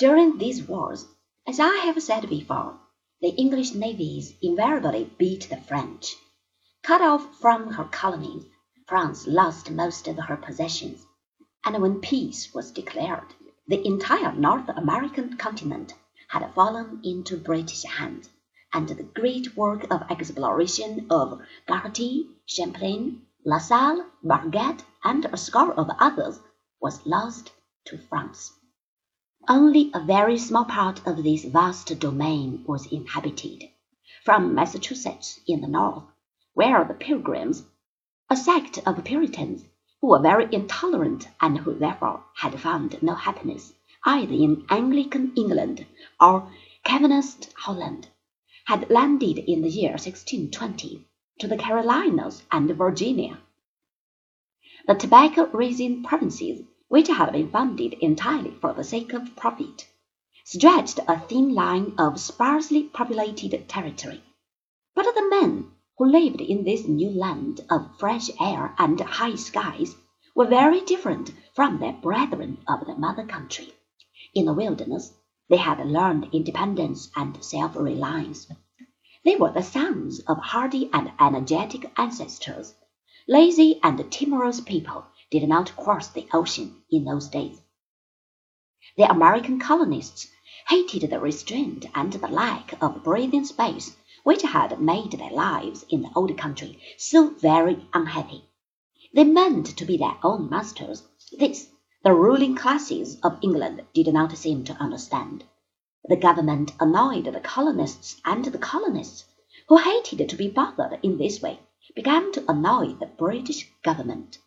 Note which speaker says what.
Speaker 1: During these wars, as I have said before, the English navies invariably beat the French. Cut off from her colonies, France lost most of her possessions, and when peace was declared, the entire North American continent had fallen into British hands, and the great work of exploration of Cartier, Champlain, La Salle, Marquette, and a score of others was lost to France. Only a very small part of this vast domain was inhabited. From Massachusetts in the north, where the Pilgrims, a sect of Puritans, who were very intolerant and who therefore had found no happiness either in Anglican England or Calvinist Holland, had landed in the year 1620 to the Carolinas and Virginia. The tobacco raising provinces, which had been founded entirely for the sake of profit, stretched a thin line of sparsely populated territory. But the men who lived in this new land of fresh air and high skies were very different from their brethren of the mother country. In the wilderness, they had learned independence and self reliance. They were the sons of hardy and energetic ancestors. Lazy and timorous people did not cross the ocean in those days. The American colonists hated the restraint and the lack of breathing space which had made their lives in the old country so very unhappy. They meant to be their own masters. This the ruling classes of England did not seem to understand. The government annoyed the colonists, and the colonists, who hated to be bothered in this way, began to annoy the British government.